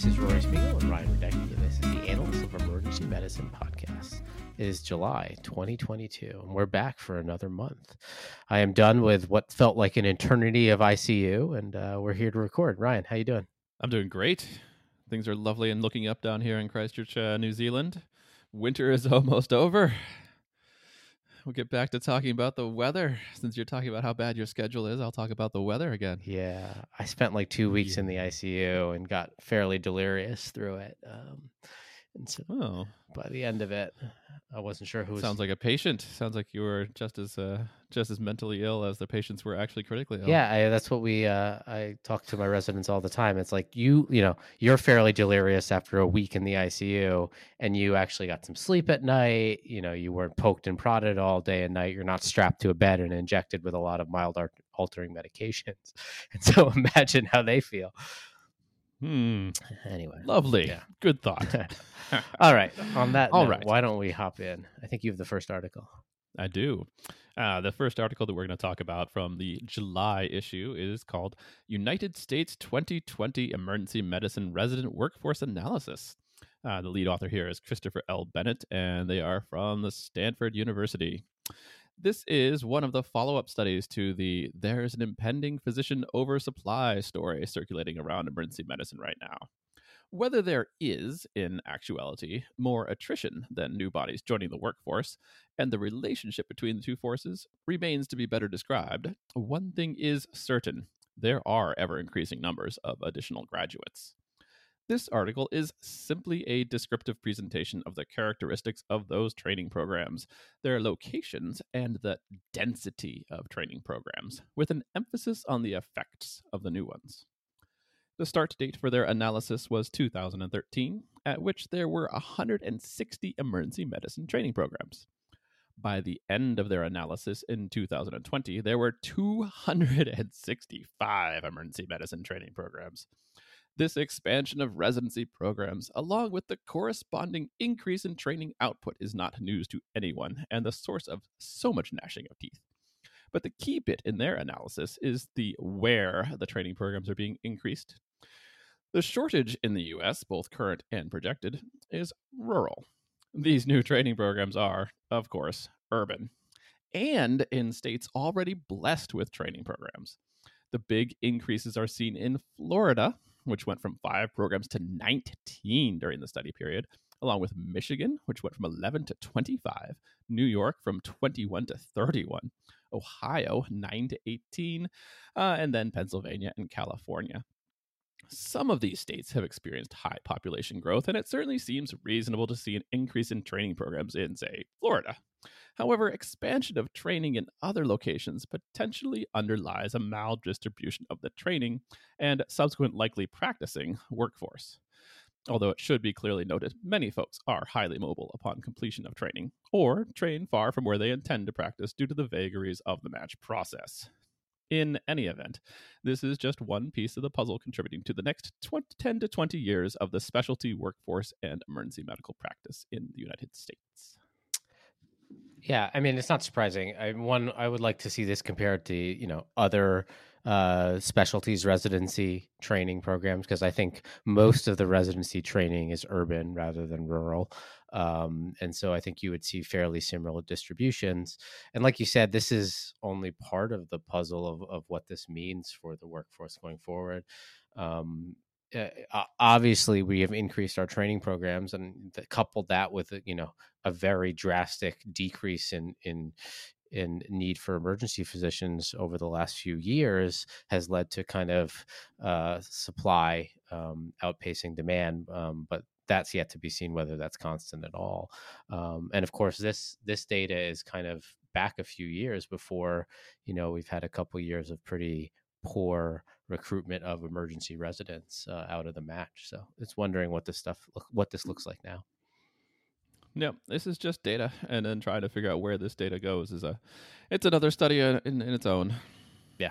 This is Rory Spiegel and Ryan Radecki, and this is the Annals of Emergency Medicine podcast. It is July 2022, and we're back for another month. I am done with what felt like an eternity of ICU, and uh, we're here to record. Ryan, how you doing? I'm doing great. Things are lovely and looking up down here in Christchurch, uh, New Zealand. Winter is almost over we'll get back to talking about the weather. Since you're talking about how bad your schedule is, I'll talk about the weather again. Yeah, I spent like two weeks yeah. in the ICU and got fairly delirious through it. Um, and so oh. by the end of it, I wasn't sure who. Was... Sounds like a patient. Sounds like you were just as uh, just as mentally ill as the patients were actually critically ill. Yeah, I, that's what we. Uh, I talk to my residents all the time. It's like you, you know, you're fairly delirious after a week in the ICU, and you actually got some sleep at night. You know, you weren't poked and prodded all day and night. You're not strapped to a bed and injected with a lot of mild altering medications. And so imagine how they feel. Hmm. Anyway, lovely. Yeah. Good thought. All right. On that, all note, right. Why don't we hop in? I think you have the first article. I do. Uh, the first article that we're going to talk about from the July issue is called United States 2020 Emergency Medicine Resident Workforce Analysis. Uh, the lead author here is Christopher L. Bennett, and they are from the Stanford University. This is one of the follow up studies to the There's an Impending Physician Oversupply story circulating around emergency medicine right now. Whether there is, in actuality, more attrition than new bodies joining the workforce, and the relationship between the two forces remains to be better described, one thing is certain there are ever increasing numbers of additional graduates. This article is simply a descriptive presentation of the characteristics of those training programs, their locations, and the density of training programs, with an emphasis on the effects of the new ones. The start date for their analysis was 2013, at which there were 160 emergency medicine training programs. By the end of their analysis in 2020, there were 265 emergency medicine training programs. This expansion of residency programs, along with the corresponding increase in training output, is not news to anyone and the source of so much gnashing of teeth. But the key bit in their analysis is the where the training programs are being increased. The shortage in the US, both current and projected, is rural. These new training programs are, of course, urban and in states already blessed with training programs. The big increases are seen in Florida, which went from five programs to 19 during the study period, along with Michigan, which went from 11 to 25, New York from 21 to 31, Ohio 9 to 18, uh, and then Pennsylvania and California. Some of these states have experienced high population growth, and it certainly seems reasonable to see an increase in training programs in, say, Florida. However, expansion of training in other locations potentially underlies a maldistribution of the training and subsequent likely practicing workforce. Although it should be clearly noted, many folks are highly mobile upon completion of training, or train far from where they intend to practice due to the vagaries of the match process. In any event, this is just one piece of the puzzle contributing to the next 20, 10 to 20 years of the specialty workforce and emergency medical practice in the United States. Yeah, I mean it's not surprising. I one I would like to see this compared to you know other uh, specialties residency training programs because I think most of the residency training is urban rather than rural, um, and so I think you would see fairly similar distributions. And like you said, this is only part of the puzzle of of what this means for the workforce going forward. Um, uh, obviously we have increased our training programs and the, coupled that with you know a very drastic decrease in in in need for emergency physicians over the last few years has led to kind of uh, supply um, outpacing demand um, but that's yet to be seen whether that's constant at all. Um, and of course this this data is kind of back a few years before you know we've had a couple years of pretty poor recruitment of emergency residents uh, out of the match. So it's wondering what this stuff, what this looks like now. Yeah, this is just data, and then trying to figure out where this data goes is a, it's another study in, in, its own. Yeah.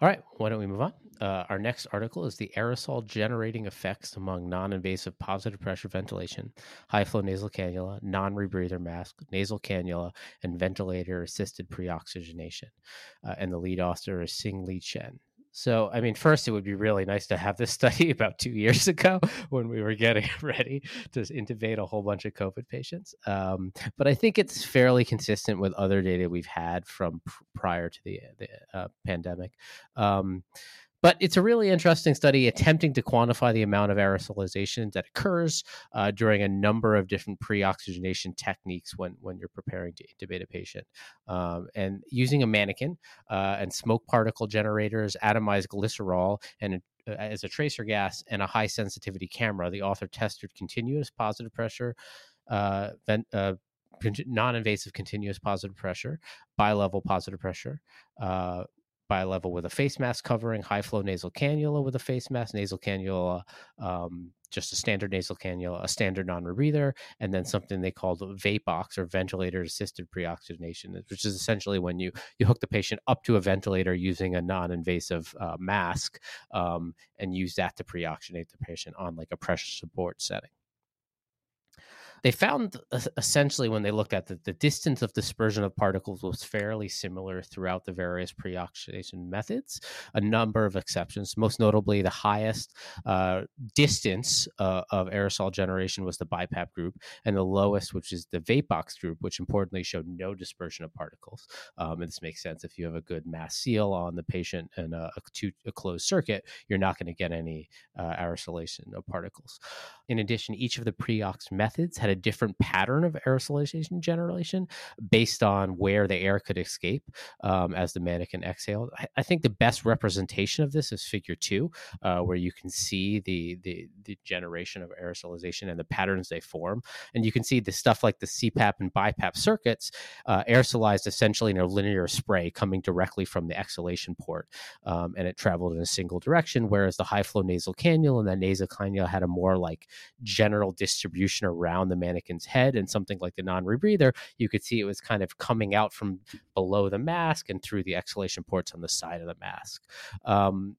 All right. Why don't we move on? Uh, our next article is the aerosol generating effects among non invasive positive pressure ventilation, high flow nasal cannula, non rebreather mask, nasal cannula, and ventilator assisted pre oxygenation. Uh, and the lead author is Sing Li Chen. So, I mean, first, it would be really nice to have this study about two years ago when we were getting ready to intubate a whole bunch of COVID patients. Um, but I think it's fairly consistent with other data we've had from pr- prior to the, the uh, pandemic. Um, but it's a really interesting study attempting to quantify the amount of aerosolization that occurs uh, during a number of different pre-oxygenation techniques when, when you're preparing to intubate a patient. Um, and using a mannequin uh, and smoke particle generators, atomized glycerol, and uh, as a tracer gas and a high sensitivity camera, the author tested continuous positive pressure, uh, vent, uh, non-invasive continuous positive pressure, bi-level positive pressure, uh, bi-level with a face mask covering, high flow nasal cannula with a face mask, nasal cannula, um, just a standard nasal cannula, a standard non-rebreather, and then something they called VAPOX or ventilator assisted pre-oxygenation, which is essentially when you you hook the patient up to a ventilator using a non-invasive uh, mask um, and use that to pre-oxygenate the patient on like a pressure support setting they found essentially when they looked at the, the distance of dispersion of particles was fairly similar throughout the various pre-oxidation methods a number of exceptions. Most notably the highest uh, distance uh, of aerosol generation was the BiPAP group and the lowest which is the vapox group which importantly showed no dispersion of particles. Um, and this makes sense. If you have a good mass seal on the patient and a, a, two, a closed circuit you're not going to get any uh, aerosolation of particles. In addition each of the pre-ox methods had had a different pattern of aerosolization generation based on where the air could escape um, as the mannequin exhaled. I, I, think the best representation of this is figure two, uh, where you can see the, the, the generation of aerosolization and the patterns they form. And you can see the stuff like the CPAP and BiPAP circuits uh, aerosolized essentially in a linear spray coming directly from the exhalation port. Um, and it traveled in a single direction, whereas the high flow nasal cannula and the nasal cannula had a more like general distribution around the mannequin's head and something like the non-rebreather, you could see it was kind of coming out from below the mask and through the exhalation ports on the side of the mask. Um,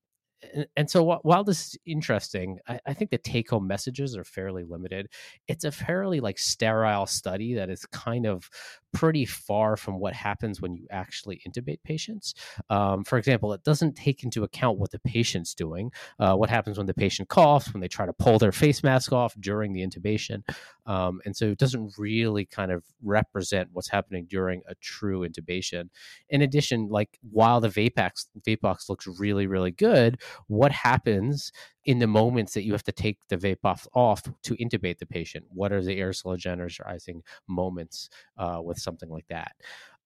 and, and so while this is interesting, I, I think the take home messages are fairly limited. It's a fairly like sterile study that is kind of pretty far from what happens when you actually intubate patients. Um, for example, it doesn't take into account what the patient's doing, uh, what happens when the patient coughs, when they try to pull their face mask off during the intubation. Um, and so it doesn't really kind of represent what's happening during a true intubation. In addition, like while the Vapox, Vapox looks really, really good, what happens in the moments that you have to take the vape off, off to intubate the patient? What are the aerosol generalizing moments uh, with something like that?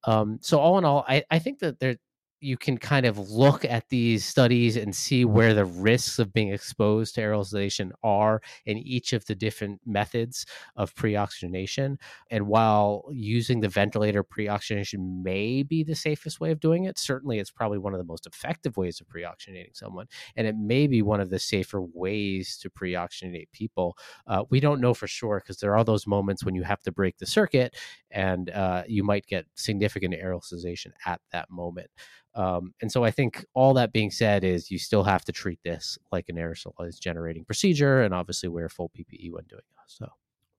Um, so all in all, I, I think that there you can kind of look at these studies and see where the risks of being exposed to aerosolization are in each of the different methods of pre-oxygenation. And while using the ventilator pre-oxygenation may be the safest way of doing it, certainly it's probably one of the most effective ways of pre-oxygenating someone, and it may be one of the safer ways to pre-oxygenate people. Uh, we don't know for sure because there are those moments when you have to break the circuit, and uh, you might get significant aerosolization at that moment. Um, and so I think all that being said is you still have to treat this like an aerosolized generating procedure and obviously wear full PPE when doing so.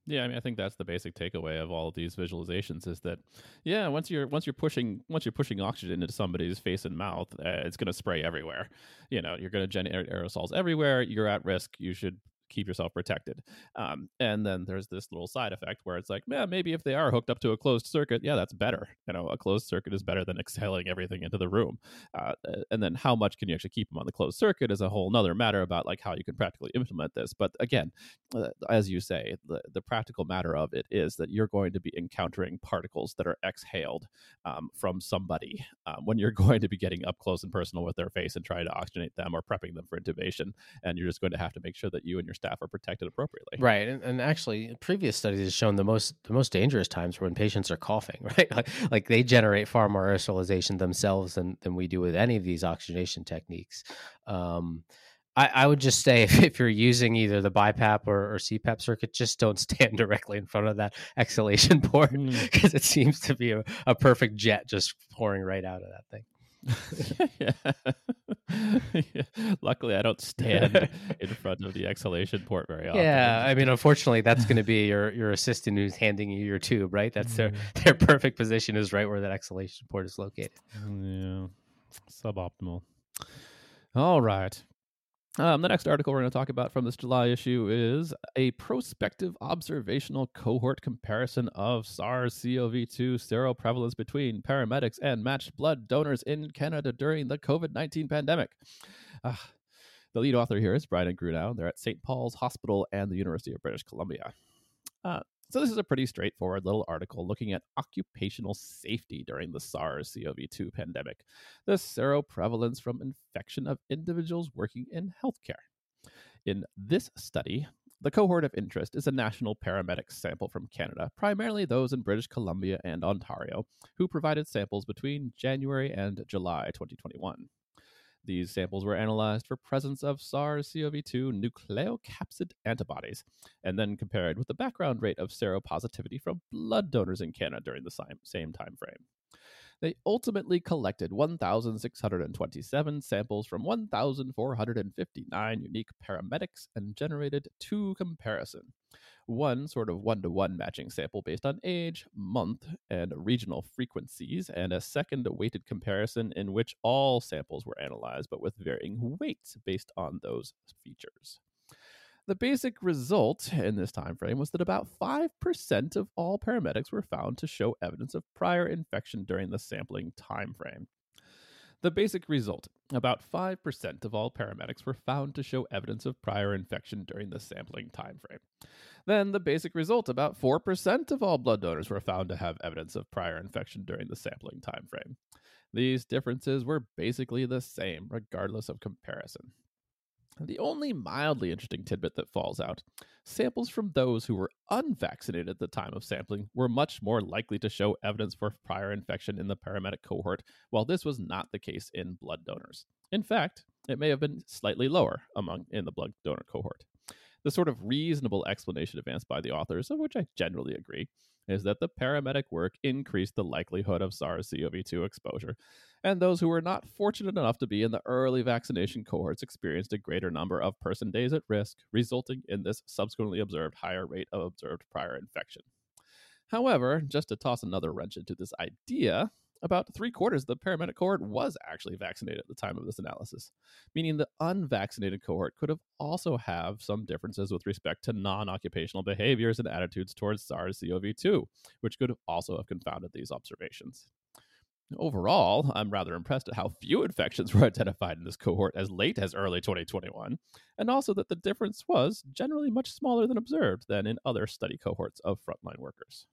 Yeah, I mean, I think that's the basic takeaway of all of these visualizations is that, yeah, once you're once you're pushing once you're pushing oxygen into somebody's face and mouth, uh, it's going to spray everywhere. You know, you're going to generate aerosols everywhere. You're at risk. You should keep yourself protected. Um, and then there's this little side effect where it's like, yeah, maybe if they are hooked up to a closed circuit, yeah, that's better. You know, a closed circuit is better than exhaling everything into the room. Uh, and then how much can you actually keep them on the closed circuit is a whole nother matter about like how you can practically implement this. But again, uh, as you say, the, the practical matter of it is that you're going to be encountering particles that are exhaled um, from somebody um, when you're going to be getting up close and personal with their face and trying to oxygenate them or prepping them for intubation. And you're just going to have to make sure that you and your staff are protected appropriately. Right, and, and actually, previous studies have shown the most the most dangerous times when patients are coughing. Right, like, like they generate far more aerosolization themselves than than we do with any of these oxygenation techniques. Um, I, I, would just say if, if, you're using either the BiPAP or, or, CPAP circuit, just don't stand directly in front of that exhalation port because mm. it seems to be a, a perfect jet just pouring right out of that thing. Yeah. yeah. Luckily, I don't stand in front of the exhalation port very often. Yeah, I mean, unfortunately, that's going to be your your assistant who's handing you your tube, right? That's their mm. their perfect position is right where that exhalation port is located. Yeah, suboptimal. All right. Um, the next article we're going to talk about from this July issue is a prospective observational cohort comparison of SARS CoV 2 seroprevalence between paramedics and matched blood donors in Canada during the COVID 19 pandemic. Uh, the lead author here is Brian Grunau. They're at St. Paul's Hospital and the University of British Columbia. Uh, so, this is a pretty straightforward little article looking at occupational safety during the SARS CoV 2 pandemic, the seroprevalence from infection of individuals working in healthcare. In this study, the cohort of interest is a national paramedic sample from Canada, primarily those in British Columbia and Ontario, who provided samples between January and July 2021. These samples were analyzed for presence of SARS-CoV-2 nucleocapsid antibodies, and then compared with the background rate of seropositivity from blood donors in Canada during the same time frame. They ultimately collected 1,627 samples from 1,459 unique paramedics and generated two comparison one sort of one to one matching sample based on age, month, and regional frequencies, and a second weighted comparison in which all samples were analyzed but with varying weights based on those features. The basic result in this time frame was that about 5% of all paramedics were found to show evidence of prior infection during the sampling time frame. The basic result about 5% of all paramedics were found to show evidence of prior infection during the sampling time frame. Then the basic result about 4% of all blood donors were found to have evidence of prior infection during the sampling time frame. These differences were basically the same regardless of comparison. The only mildly interesting tidbit that falls out samples from those who were unvaccinated at the time of sampling were much more likely to show evidence for prior infection in the paramedic cohort, while this was not the case in blood donors. In fact, it may have been slightly lower among in the blood donor cohort. The sort of reasonable explanation advanced by the authors, of which I generally agree, is that the paramedic work increased the likelihood of SARS CoV 2 exposure, and those who were not fortunate enough to be in the early vaccination cohorts experienced a greater number of person days at risk, resulting in this subsequently observed higher rate of observed prior infection. However, just to toss another wrench into this idea, about three quarters of the paramedic cohort was actually vaccinated at the time of this analysis, meaning the unvaccinated cohort could have also have some differences with respect to non-occupational behaviors and attitudes towards SARS-CoV-2, which could also have confounded these observations. Overall, I'm rather impressed at how few infections were identified in this cohort as late as early 2021, and also that the difference was generally much smaller than observed than in other study cohorts of frontline workers.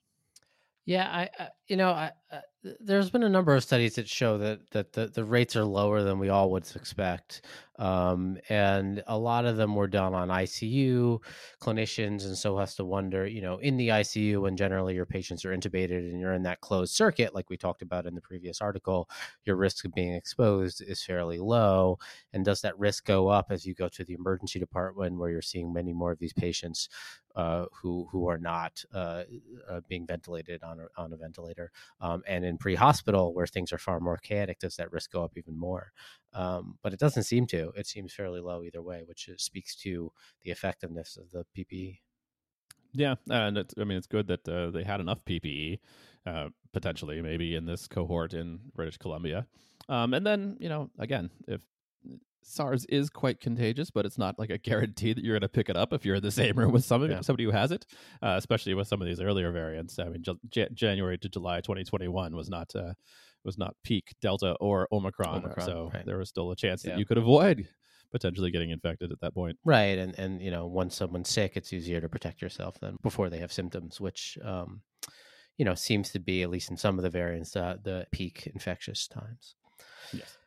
Yeah, I, I you know, I, uh, there's been a number of studies that show that that the, the rates are lower than we all would expect, um, and a lot of them were done on ICU clinicians, and so has to wonder, you know, in the ICU when generally your patients are intubated and you're in that closed circuit, like we talked about in the previous article, your risk of being exposed is fairly low, and does that risk go up as you go to the emergency department where you're seeing many more of these patients uh, who who are not uh, uh, being ventilated on a, on a ventilator. Um, and in pre-hospital, where things are far more chaotic, does that risk go up even more? Um, but it doesn't seem to. It seems fairly low either way, which speaks to the effectiveness of the PPE. Yeah, and it's, I mean it's good that uh, they had enough PPE uh, potentially maybe in this cohort in British Columbia. Um, and then you know again if SARS is quite contagious, but it's not like a guarantee that you're going to pick it up if you're in the same room with somebody, yeah. somebody who has it, uh, especially with some of these earlier variants. I mean, J- January to July 2021 was not uh, was not peak Delta or Omicron, Omicron so right. there was still a chance yeah. that you could avoid potentially getting infected at that point. Right, and and you know, once someone's sick, it's easier to protect yourself than before they have symptoms, which um, you know seems to be at least in some of the variants uh, the peak infectious times. Yes.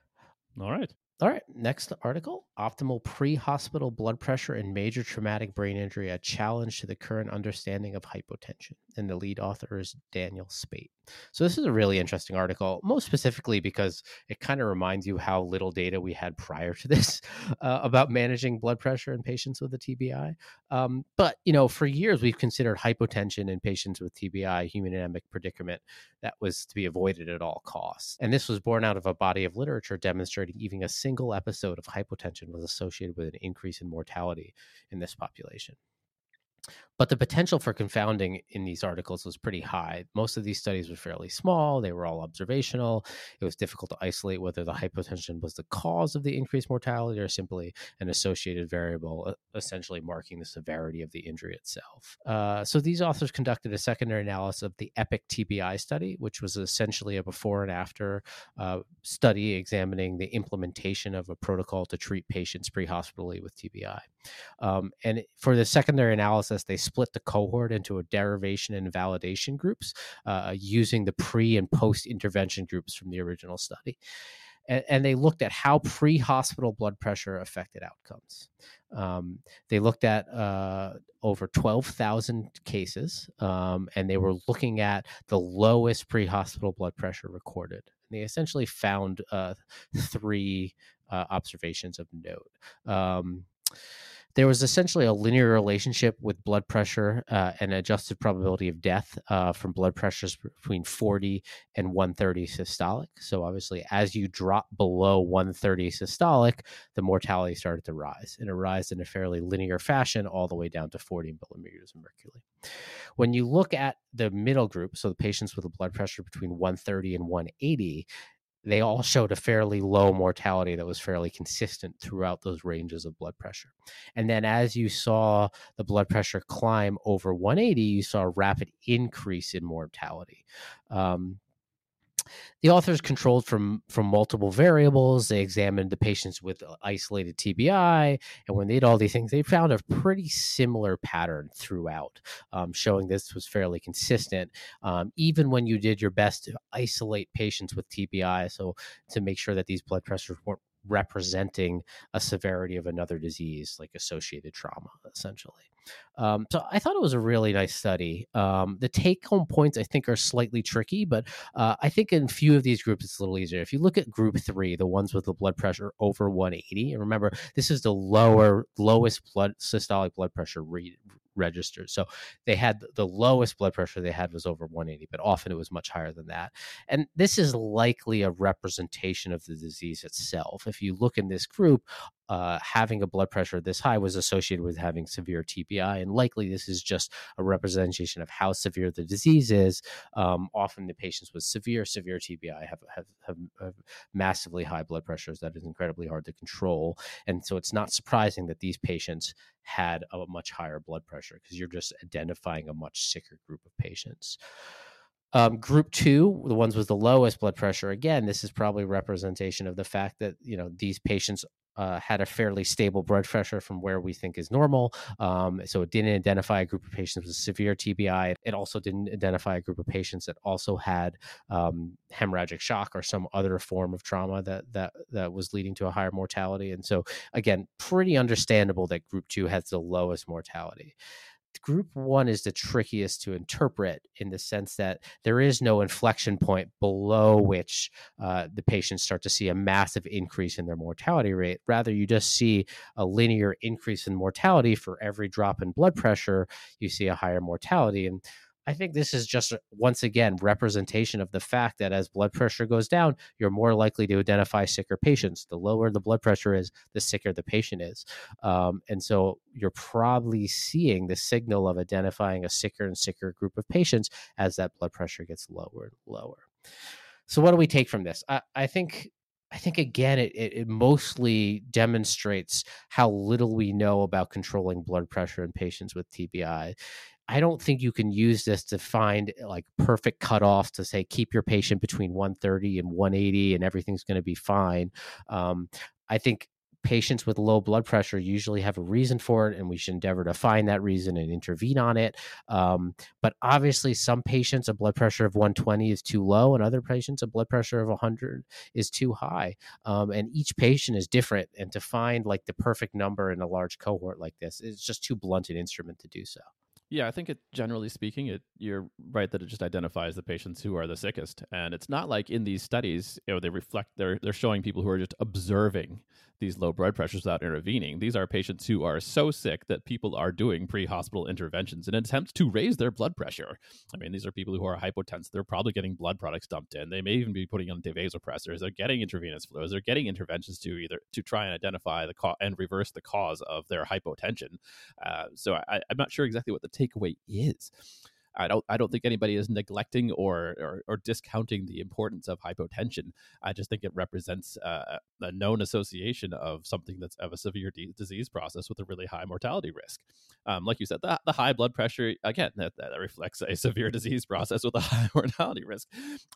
All right. All right, next article Optimal pre hospital blood pressure and major traumatic brain injury, a challenge to the current understanding of hypotension. And the lead author is Daniel Spaite. So, this is a really interesting article, most specifically because it kind of reminds you how little data we had prior to this uh, about managing blood pressure in patients with a TBI. Um, but, you know, for years we've considered hypotension in patients with TBI, a hemodynamic predicament, that was to be avoided at all costs. And this was born out of a body of literature demonstrating even a single episode of hypotension was associated with an increase in mortality in this population. But the potential for confounding in these articles was pretty high. Most of these studies were fairly small, they were all observational. It was difficult to isolate whether the hypotension was the cause of the increased mortality or simply an associated variable, essentially marking the severity of the injury itself. Uh, so these authors conducted a secondary analysis of the EPIC TBI study, which was essentially a before and after uh, study examining the implementation of a protocol to treat patients pre hospitally with TBI. Um, and for the secondary analysis, they split the cohort into a derivation and validation groups uh, using the pre and post intervention groups from the original study. And, they looked at how pre hospital blood pressure affected outcomes. Um, they looked at uh, over 12,000 cases um, and they were looking at the lowest pre hospital blood pressure recorded. And they essentially found uh, three uh, observations of note. Um, there was essentially a linear relationship with blood pressure uh, and adjusted probability of death uh, from blood pressures between 40 and 130 systolic. So, obviously, as you drop below 130 systolic, the mortality started to rise, and it rise in a fairly linear fashion all the way down to 40 millimeters of mercury. When you look at the middle group, so the patients with a blood pressure between 130 and 180, they all showed a fairly low mortality that was fairly consistent throughout those ranges of blood pressure. And then as you saw the blood pressure climb over 180, you saw a rapid increase in mortality. Um, the authors controlled from from multiple variables. They examined the patients with uh, isolated TBI, and when they did all these things, they found a pretty similar pattern throughout, um, showing this was fairly consistent. Um, even when you did your best to isolate patients with TBI, so to make sure that these blood pressures weren't representing a severity of another disease like associated trauma essentially um, so i thought it was a really nice study um, the take home points i think are slightly tricky but uh, i think in few of these groups it's a little easier if you look at group three the ones with the blood pressure over 180 and remember this is the lower lowest blood systolic blood pressure read, registers. So they had the lowest blood pressure they had was over 180, but often it was much higher than that. And this is likely a representation of the disease itself. If you look in this group, uh, having a blood pressure this high was associated with having severe TBI, and likely this is just a representation of how severe the disease is. Um, often the patients with severe severe TBI have, have, have have massively high blood pressures that is incredibly hard to control, and so it's not surprising that these patients had a much higher blood pressure because you're just identifying a much sicker group of patients. Um, group two, the ones with the lowest blood pressure, again, this is probably representation of the fact that you know these patients uh, had a fairly stable blood pressure from where we think is normal. Um, so it didn't identify a group of patients with severe TBI. It also didn't identify a group of patients that also had um, hemorrhagic shock or some other form of trauma that that that was leading to a higher mortality. And so again, pretty understandable that group two has the lowest mortality group one is the trickiest to interpret in the sense that there is no inflection point below which uh, the patients start to see a massive increase in their mortality rate. Rather, you just see a linear increase in mortality for every drop in blood pressure, you see a higher mortality. And I think this is just once again representation of the fact that as blood pressure goes down, you're more likely to identify sicker patients. The lower the blood pressure is, the sicker the patient is, um, and so you're probably seeing the signal of identifying a sicker and sicker group of patients as that blood pressure gets lower and lower. So, what do we take from this? I, I think I think again, it, it, it, mostly demonstrates how little we know about controlling blood pressure in patients with TBI. I don't think you can use this to find eh, like perfect cutoffs to say keep your patient between 130 and 180 and everything's going to be fine. Um, I think patients with low blood pressure usually have a reason for it, and we should endeavor to find that reason and intervene on it. Um, but obviously, some patients a blood pressure of 120 is too low, and other patients a blood pressure of 100 is too high. Um, and each patient is different, and to find like the perfect number in a large cohort like this is just too blunt an instrument to do so. Yeah, I think it generally speaking, it you're right that it just identifies the patients who are the sickest, and it's not like in these studies, you know, they reflect they're they're showing people who are just observing these low blood pressures without intervening. These are patients who are so sick that people are doing pre-hospital interventions in an attempt to raise their blood pressure. I mean, these are people who are hypotensive. They're probably getting blood products dumped in. They may even be putting on vasopressors. They're getting intravenous fluids. They're getting interventions to either to try and identify the cause and reverse the cause of their hypotension. Uh, so I, I'm not sure exactly what the takeaway is. I don't I don't think anybody is neglecting or, or, or discounting the importance of hypotension. I just think it represents uh, a known association of something that's of a severe disease process with a really high mortality risk. Um, like you said, the, the high blood pressure again that, that reflects a severe disease process with a high mortality risk.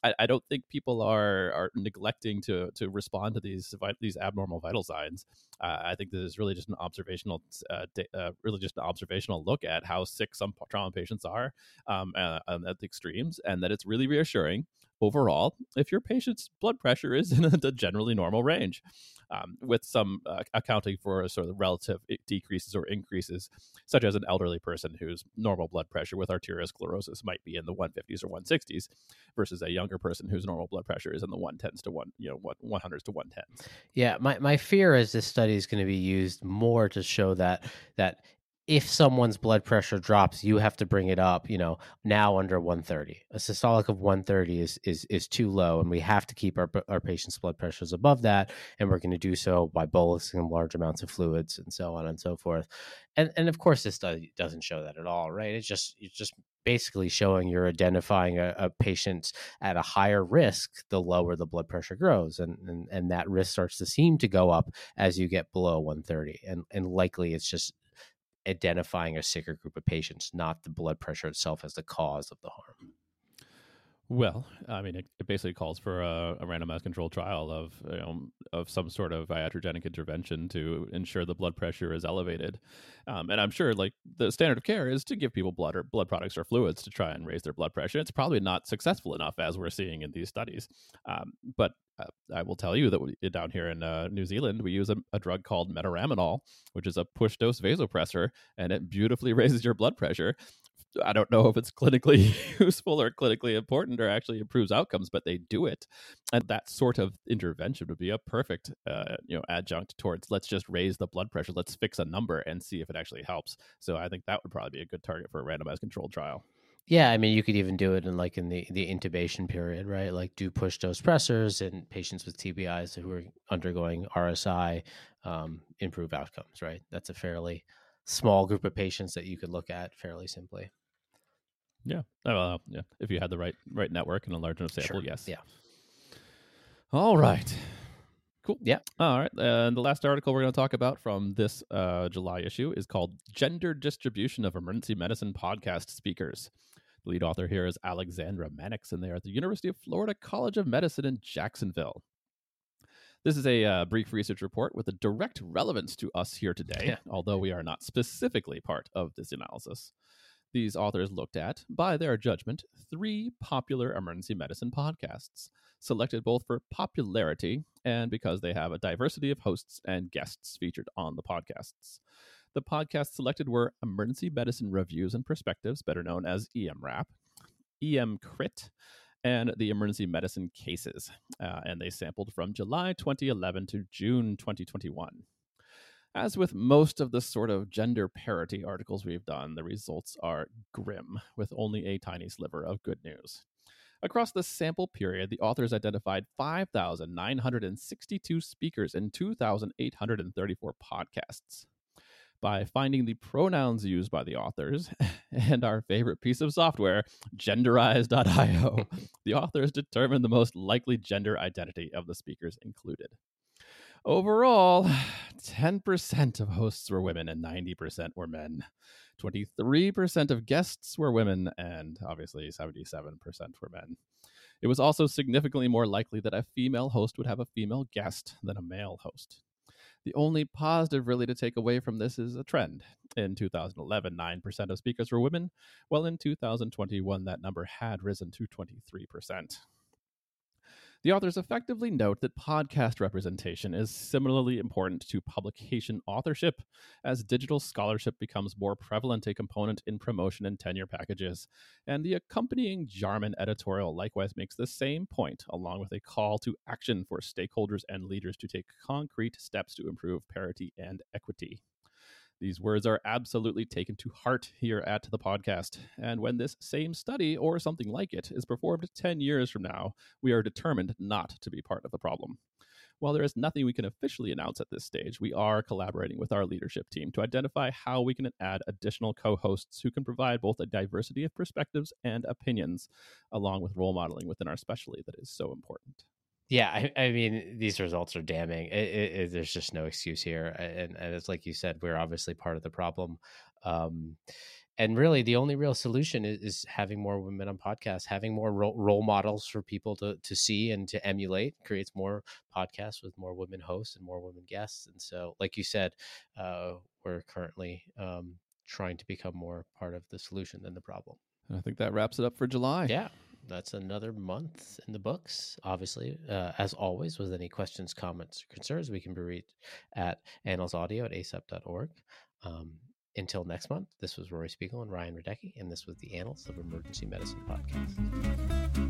I, I don't think people are are neglecting to to respond to these these abnormal vital signs. Uh, I think this is really just an observational, uh, uh, really just an observational look at how sick some trauma patients are um, uh, at the extremes, and that it's really reassuring overall if your patient's blood pressure is in a generally normal range um, with some uh, accounting for sort of relative decreases or increases, such as an elderly person whose normal blood pressure with arteriosclerosis might be in the 150s or 160s, versus a younger person whose normal blood pressure is in the 110s to one, you know, 100s to 110s. Yeah, my, my fear is this study is going to be used more to show that that if someone's blood pressure drops, you have to bring it up, you know, now under 130. A systolic of 130 is is is too low, and we have to keep our our patients' blood pressures above that, and we're going to do so by bolusing large amounts of fluids and so on and so forth. And and of course, this doesn't show that at all, right? It's just it's just basically showing you're identifying a, a patient at a higher risk the lower the blood pressure grows and, and and that risk starts to seem to go up as you get below 130 and and likely it's just identifying a sicker group of patients, not the blood pressure itself as the cause of the harm. Well, I mean, it, it basically calls for a, a, randomized controlled trial of you know, of some sort of iatrogenic intervention to ensure the blood pressure is elevated. Um, and I'm sure, like the standard of care is to give people blood or blood products or fluids to try and raise their blood pressure. It's probably not successful enough, as we're seeing in these studies. Um, but uh, I will tell you that we, down here in uh, New Zealand, we use a, a, drug called metaraminol, which is a push dose vasopressor, and it beautifully raises your blood pressure. I don't know if it's clinically useful or clinically important or actually improves outcomes, but they do it. And that sort of intervention would be a perfect, uh, you know, adjunct towards let's just raise the blood pressure, let's fix a number and see if it actually helps. So I think that would probably be a good target for a randomized controlled trial. Yeah, I mean, you could even do it in like in the the intubation period, right? Like do push dose pressors in patients with TBIs who are undergoing RSI, um, improve outcomes, right? That's a fairly small group of patients that you could look at fairly simply. Yeah. Uh, yeah. If you had the right right network and a large enough sample, sure. yes. Yeah. All right. Cool. Yeah. All right. And the last article we're going to talk about from this uh, July issue is called Gender Distribution of Emergency Medicine Podcast Speakers. The lead author here is Alexandra Mannix, and they are at the University of Florida College of Medicine in Jacksonville. This is a uh, brief research report with a direct relevance to us here today, although we are not specifically part of this analysis. These authors looked at, by their judgment, three popular emergency medicine podcasts, selected both for popularity and because they have a diversity of hosts and guests featured on the podcasts. The podcasts selected were Emergency Medicine Reviews and Perspectives, better known as EMRAP, EMCrit, and the Emergency Medicine Cases. Uh, and they sampled from July 2011 to June 2021. As with most of the sort of gender parity articles we've done, the results are grim, with only a tiny sliver of good news. Across the sample period, the authors identified 5,962 speakers and 2,834 podcasts. By finding the pronouns used by the authors and our favorite piece of software, genderize.io, the authors determined the most likely gender identity of the speakers included. Overall, 10% of hosts were women and 90% were men. 23% of guests were women, and obviously 77% were men. It was also significantly more likely that a female host would have a female guest than a male host. The only positive really to take away from this is a trend. In 2011, 9% of speakers were women, while in 2021, that number had risen to 23%. The authors effectively note that podcast representation is similarly important to publication authorship, as digital scholarship becomes more prevalent a component in promotion and tenure packages. And the accompanying Jarman editorial likewise makes the same point, along with a call to action for stakeholders and leaders to take concrete steps to improve parity and equity. These words are absolutely taken to heart here at the podcast. And when this same study, or something like it, is performed 10 years from now, we are determined not to be part of the problem. While there is nothing we can officially announce at this stage, we are collaborating with our leadership team to identify how we can add additional co hosts who can provide both a diversity of perspectives and opinions, along with role modeling within our specialty that is so important. Yeah, I, I, mean, these results are damning. It, it, it, there's just no excuse here, and, and it's like you said, we're obviously part of the problem. Um, and really, the only real solution is, is, having more women on podcasts, having more role, role models for people to to see and to emulate. Creates more podcasts with more women hosts and more women guests. And so, like you said, uh, we're currently um, trying to become more part of the solution than the problem. And I think that wraps it up for July. Yeah that's another month in the books. Obviously, uh, as always, with any questions, comments, or concerns, we can be reached at annalsaudio at acep.org. Um, until next month, this was Rory Spiegel and Ryan Radecki, and this was the Annals of Emergency Medicine podcast.